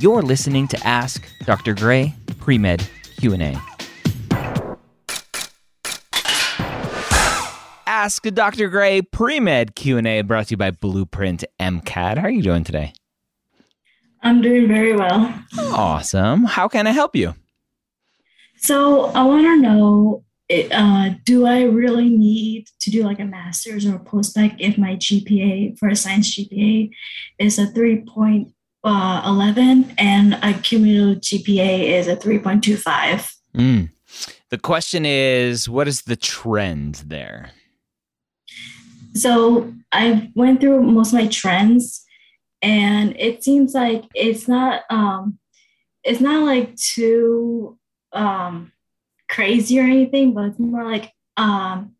You're listening to Ask Dr. Gray Pre-Med Q&A. Ask Dr. Gray Pre-Med Q&A brought to you by Blueprint MCAT. How are you doing today? I'm doing very well. Awesome. How can I help you? So I want to know, uh, do I really need to do like a master's or a postbac if my GPA for a science GPA is a 3.11 uh, 11 and a cumulative GPA is a 3.25? Mm. The question is, what is the trend there? So I went through most of my trends and it seems like it's not um it's not like too um crazy or anything but it's more like um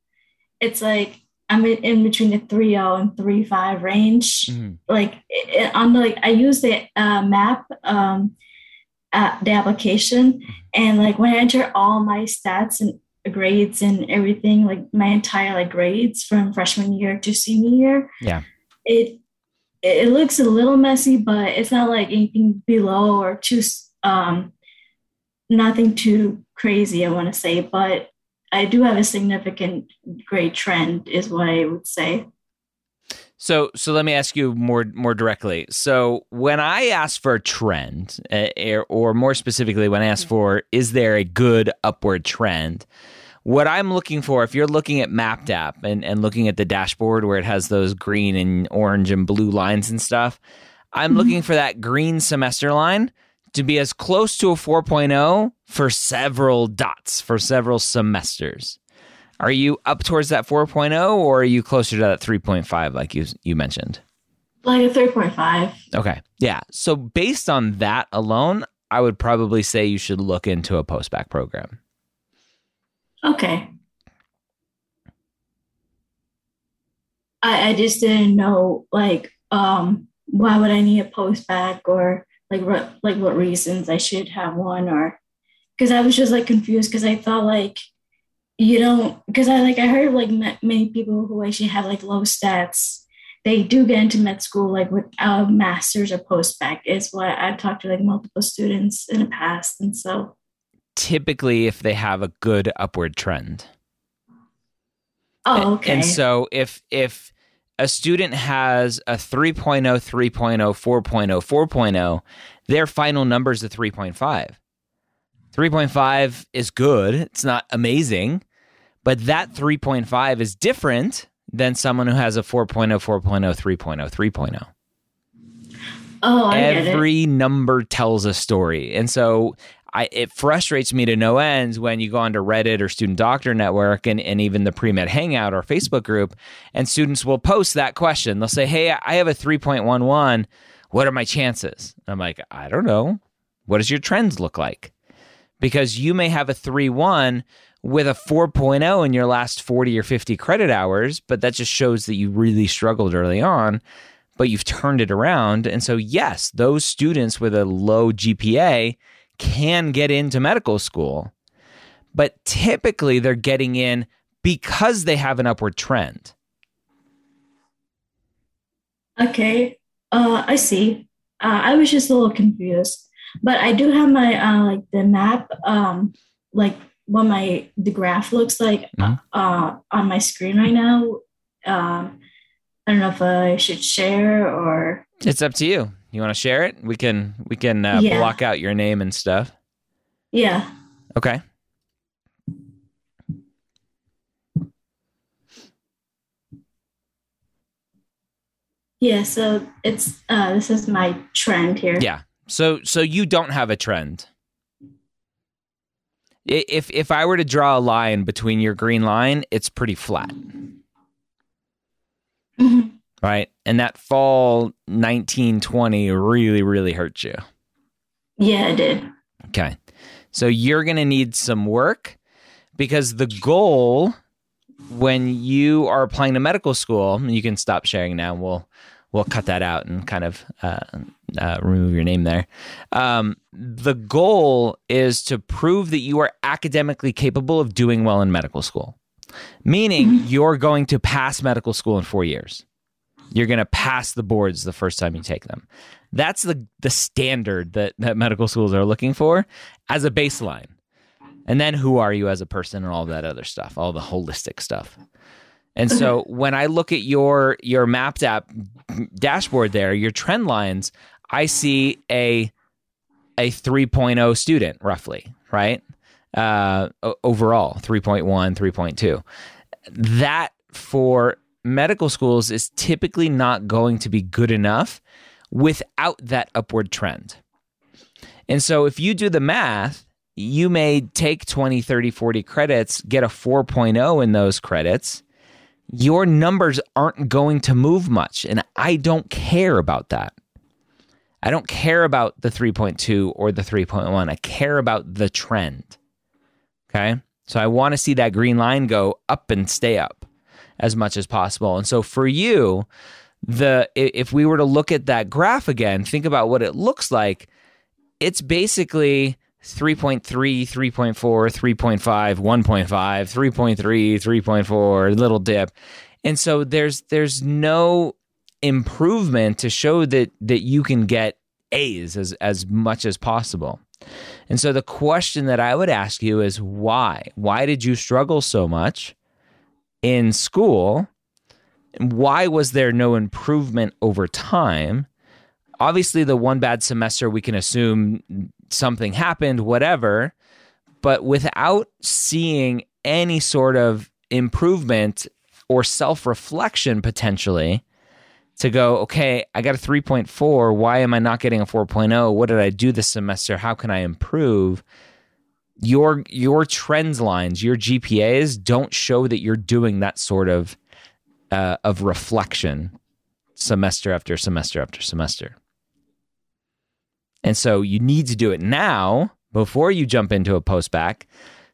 it's like i'm in, in between the 3.0 and 3.5 range mm-hmm. like it, on the like i use the uh, map um uh, the application and like when i enter all my stats and grades and everything like my entire like grades from freshman year to senior year yeah it it looks a little messy, but it's not like anything below or too um, nothing too crazy. I want to say, but I do have a significant grade trend, is what I would say. So, so let me ask you more more directly. So, when I ask for a trend, uh, or more specifically, when I ask for, is there a good upward trend? what I'm looking for, if you're looking at Mappd app and, and looking at the dashboard where it has those green and orange and blue lines and stuff, I'm mm-hmm. looking for that green semester line to be as close to a 4.0 for several dots, for several semesters. Are you up towards that 4.0 or are you closer to that 3.5 like you you mentioned? Like a 3.5. Okay. Yeah. So based on that alone, I would probably say you should look into a postbac program. Okay. I, I just didn't know like um why would I need a postbac or like what like what reasons I should have one or because I was just like confused because I thought like you don't because I like I heard like many people who actually have like low stats they do get into med school like without uh, a master's or postbac is what I've talked to like multiple students in the past and so typically if they have a good upward trend. Oh, okay. And so if if a student has a 3.0, 3.0, 4.0, 4.0, their final number is a 3.5. 3.5 is good. It's not amazing, but that 3.5 is different than someone who has a 4.0, 4.0, 3.0, 3.0. Oh, I Every number tells a story. And so I, it frustrates me to no ends when you go onto Reddit or Student Doctor Network and, and even the Pre Med Hangout or Facebook group, and students will post that question. They'll say, Hey, I have a 3.11. What are my chances? I'm like, I don't know. What does your trends look like? Because you may have a 3 1 with a 4.0 in your last 40 or 50 credit hours, but that just shows that you really struggled early on, but you've turned it around. And so, yes, those students with a low GPA can get into medical school, but typically they're getting in because they have an upward trend. Okay, uh, I see. Uh, I was just a little confused, but I do have my uh, like the map, um, like what my the graph looks like mm-hmm. uh, on my screen right now. Um, I don't know if I should share or. It's up to you. You want to share it? We can we can uh, yeah. block out your name and stuff. Yeah. Okay. Yeah, so it's uh this is my trend here. Yeah. So so you don't have a trend. If if I were to draw a line between your green line, it's pretty flat. Mm-hmm right? And that fall 1920 really, really hurt you. Yeah, it did. Okay. So you're going to need some work because the goal when you are applying to medical school, you can stop sharing now. We'll we'll cut that out and kind of uh, uh, remove your name there. Um, the goal is to prove that you are academically capable of doing well in medical school, meaning mm-hmm. you're going to pass medical school in four years. You're going to pass the boards the first time you take them. That's the the standard that that medical schools are looking for as a baseline. And then who are you as a person and all that other stuff, all the holistic stuff. And so when I look at your your Mappd app dashboard there, your trend lines, I see a a 3.0 student roughly, right? Uh, overall, 3.1, 3.2. That for medical schools is typically not going to be good enough without that upward trend. And so if you do the math, you may take 20, 30, 40 credits, get a 4.0 in those credits. Your numbers aren't going to move much. And I don't care about that. I don't care about the 3.2 or the 3.1. I care about the trend. Okay. So I want to see that green line go up and stay up as much as possible. And so for you, the if we were to look at that graph again, think about what it looks like. It's basically 3.3, 3.4, 3.5, 1.5, 3.3, 3.4, little dip. And so there's there's no improvement to show that that you can get A's as as much as possible. And so the question that I would ask you is why? Why did you struggle so much in school? Why was there no improvement over time? Obviously, the one bad semester, we can assume something happened, whatever. But without seeing any sort of improvement or self reflection potentially, to go, okay, I got a 3.4. Why am I not getting a 4.0? What did I do this semester? How can I improve? Your your trends lines, your GPAs don't show that you're doing that sort of uh, of reflection semester after semester after semester. And so you need to do it now before you jump into a postbac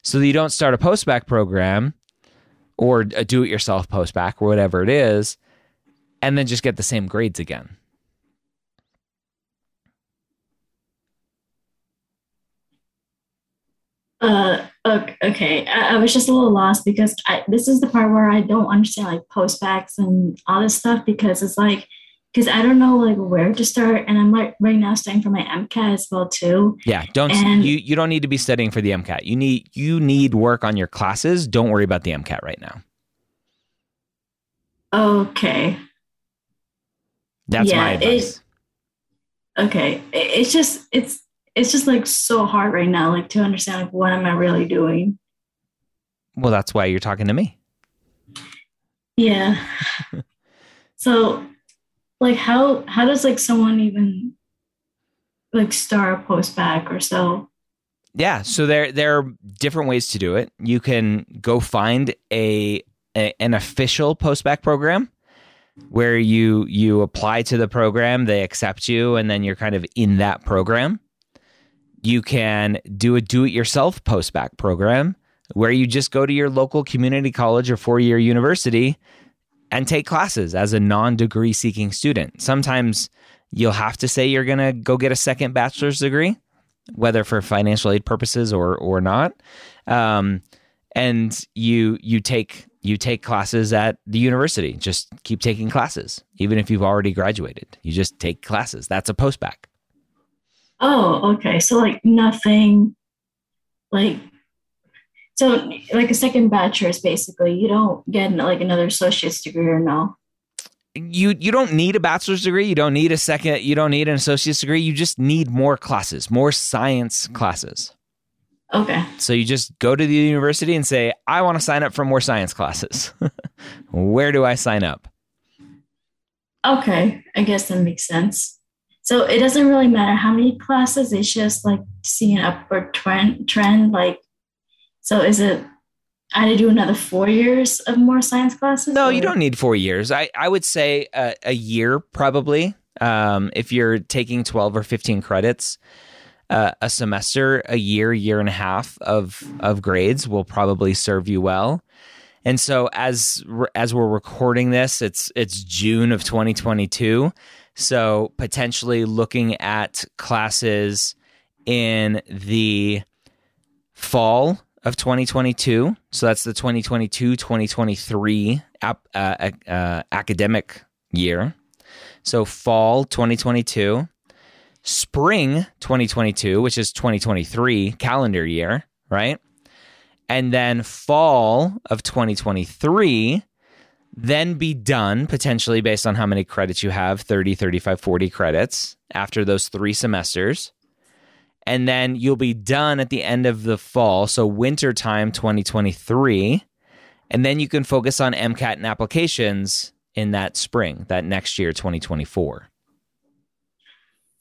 so that you don't start a postbac program or a do it yourself postbac or whatever it is and then just get the same grades again. Uh, okay. I, I, was just a little lost because I, this is the part where I don't understand like postbacs and all this stuff because it's like because I don't know like where to start, and I'm like right now studying for my MCAT as well too. Yeah, don't and, you you don't need to be studying for the MCAT. You need you need work on your classes. Don't worry about the MCAT right now. Okay. That's yeah, my advice. It, okay, it's just it's it's just like so hard right now, like to understand like what am I really doing. Well, that's why you're talking to me. Yeah. so, like, how how does like someone even like start a postbac or so? Yeah, so there there are different ways to do it. You can go find a, a an official postbac program where you you apply to the program, they accept you, and then you're kind of in that program. You can do a do-it-yourself postbac program where you just go to your local community college or four-year university and take classes as a non-degree seeking student. Sometimes you'll have to say you're going to go get a second bachelor's degree, whether for financial aid purposes or or not. Um, and you you take you take classes at the university. Just keep taking classes, even if you've already graduated. You just take classes. That's a postbac. Oh, okay. So like nothing, like so like a second bachelor's basically. You don't get like another associate's degree or no. You you don't need a bachelor's degree. You don't need a second. You don't need an associate's degree. You just need more classes, more science classes. Okay. So you just go to the university and say, I want to sign up for more science classes. Where do I sign up? Okay. I guess that makes sense. So it doesn't really matter how many classes, it's just like seeing an upward trend trend. Like so is it I had to do another four years of more science classes? No, or? you don't need four years. I, I would say a, a year probably. Um, if you're taking 12 or 15 credits, uh, a semester, a year, year and a half of of grades will probably serve you well. And so as as we're recording this, it's it's June of 2022. So potentially looking at classes in the fall of 2022. So that's the 2022 2023 ap- uh, uh, academic year. So fall 2022, spring 2022, which is 2023 calendar year, right? And then fall of 2023, then be done potentially based on how many credits you have 30, 35, 40 credits after those three semesters. And then you'll be done at the end of the fall. So winter time 2023. And then you can focus on MCAT and applications in that spring, that next year, 2024.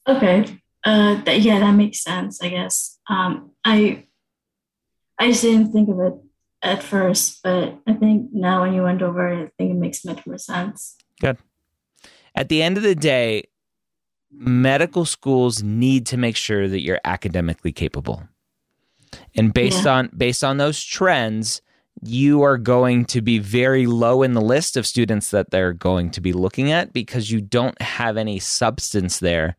Okay. Uh, th- yeah, that makes sense. I guess. Um, I I just didn't think of it at first, but I think now when you went over it, it makes much more sense. Good. At the end of the day, medical schools need to make sure that you're academically capable. And based Yeah. on based on those trends, you are going to be very low in the list of students that they're going to be looking at because you don't have any substance there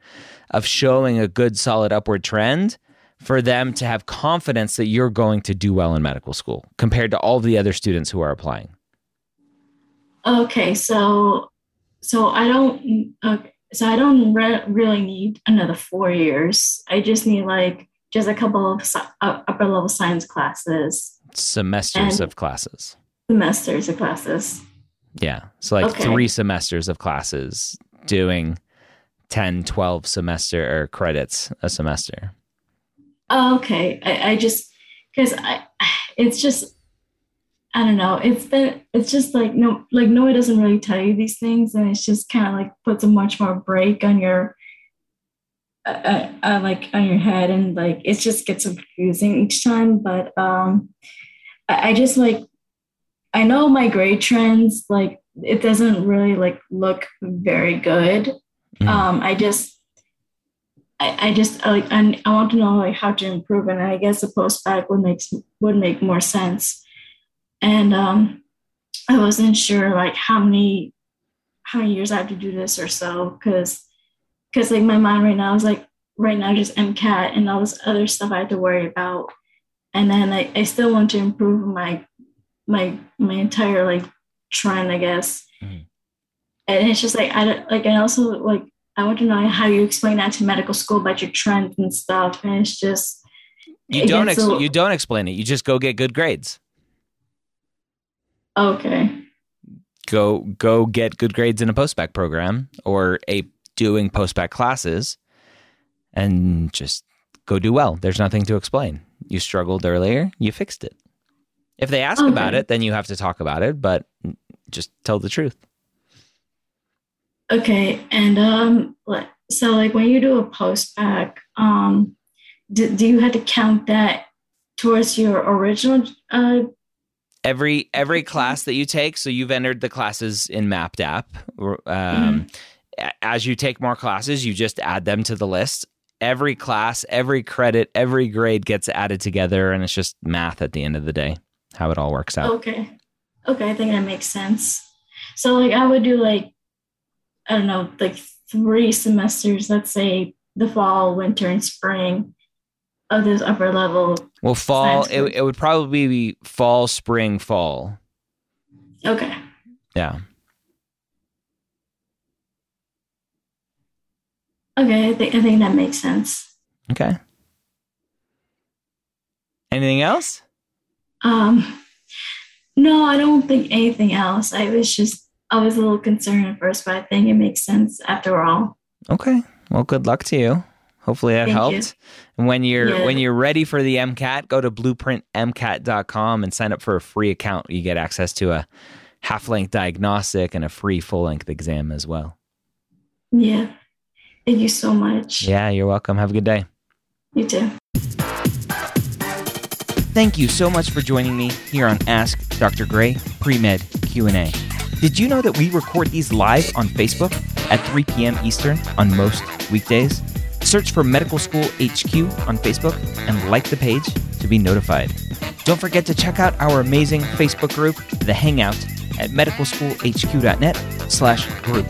of showing a good solid upward trend for them to have confidence that you're going to do well in medical school compared to all the other students who are applying. Okay, so so I don't okay, so I don't re- really need another four years. I just need like just a couple of uh, upper level science classes, Semesters of classes. semesters of classes. Yeah. So like Okay. three semesters of classes doing 10, 12 semester or credits a semester. Okay, I, I just because I it's just I don't know. It's been it's just like no like no one doesn't really tell you these things, and it's just kind of like puts a much more break on your uh, uh, uh, like on your head, and like it just gets confusing each time. But um, I, I just like I know my grade trends like it doesn't really like look very good. Mhm. Um, I just I, I just like I, I want to know like how to improve and I guess a postbac would make would make more sense. And um I wasn't sure like how many how many years I have to do this or so because because like my mind right now is like right now just MCAT and all this other stuff I have to worry about. And then I, I still want to improve my my my entire like trend, I guess. Mhm. And it's just like I don't- like I also like I want to know how you explain that to medical school about your trends and stuff. And it's just You it don't ex- you don't explain it. You just go get good grades. Okay. Go go get good grades in a postbac program or a doing postbac classes and just go do well. There's nothing to explain. You struggled earlier, you fixed it. If they ask about it, then you have to talk about it, but just tell the truth. Okay. And um like so like when you do a postbac, um do, do you have to count that towards your original uh every every class that you take so you've entered the classes in Mappd app um, a- as you take more classes you just add them to the list every class every credit every grade gets added together and it's just math at the end of the day how it all works out Okay. Okay, I think that makes sense. So like I would do like I don't know, like three semesters, let's say the fall, winter, and spring of this upper level. Well fall it, it would probably be fall spring fall Okay. yeah Okay, I think I think that makes sense. okay anything else Um no, I don't think anything else. I was just I was a little concerned at first, but I think it makes sense after all. Okay. Well, good luck to you. Hopefully that Thank you. helped. And when you're Yeah. when you're ready for the MCAT, go to blueprintmcat.com and sign up for a free account. You get access to a half-length diagnostic and a free full-length exam as well. Yeah. Thank you so much. Yeah, you're welcome. Have a good day. You too. Thank you so much for joining me here on Ask Dr. Gray Pre-Med Q&A. Did you know that we record these live on Facebook at 3 p.m. Eastern on most weekdays? Search for Medical School HQ on Facebook and like the page to be notified. Don't forget to check out our amazing Facebook group, The Hangout, at medicalschoolhq.net slash group.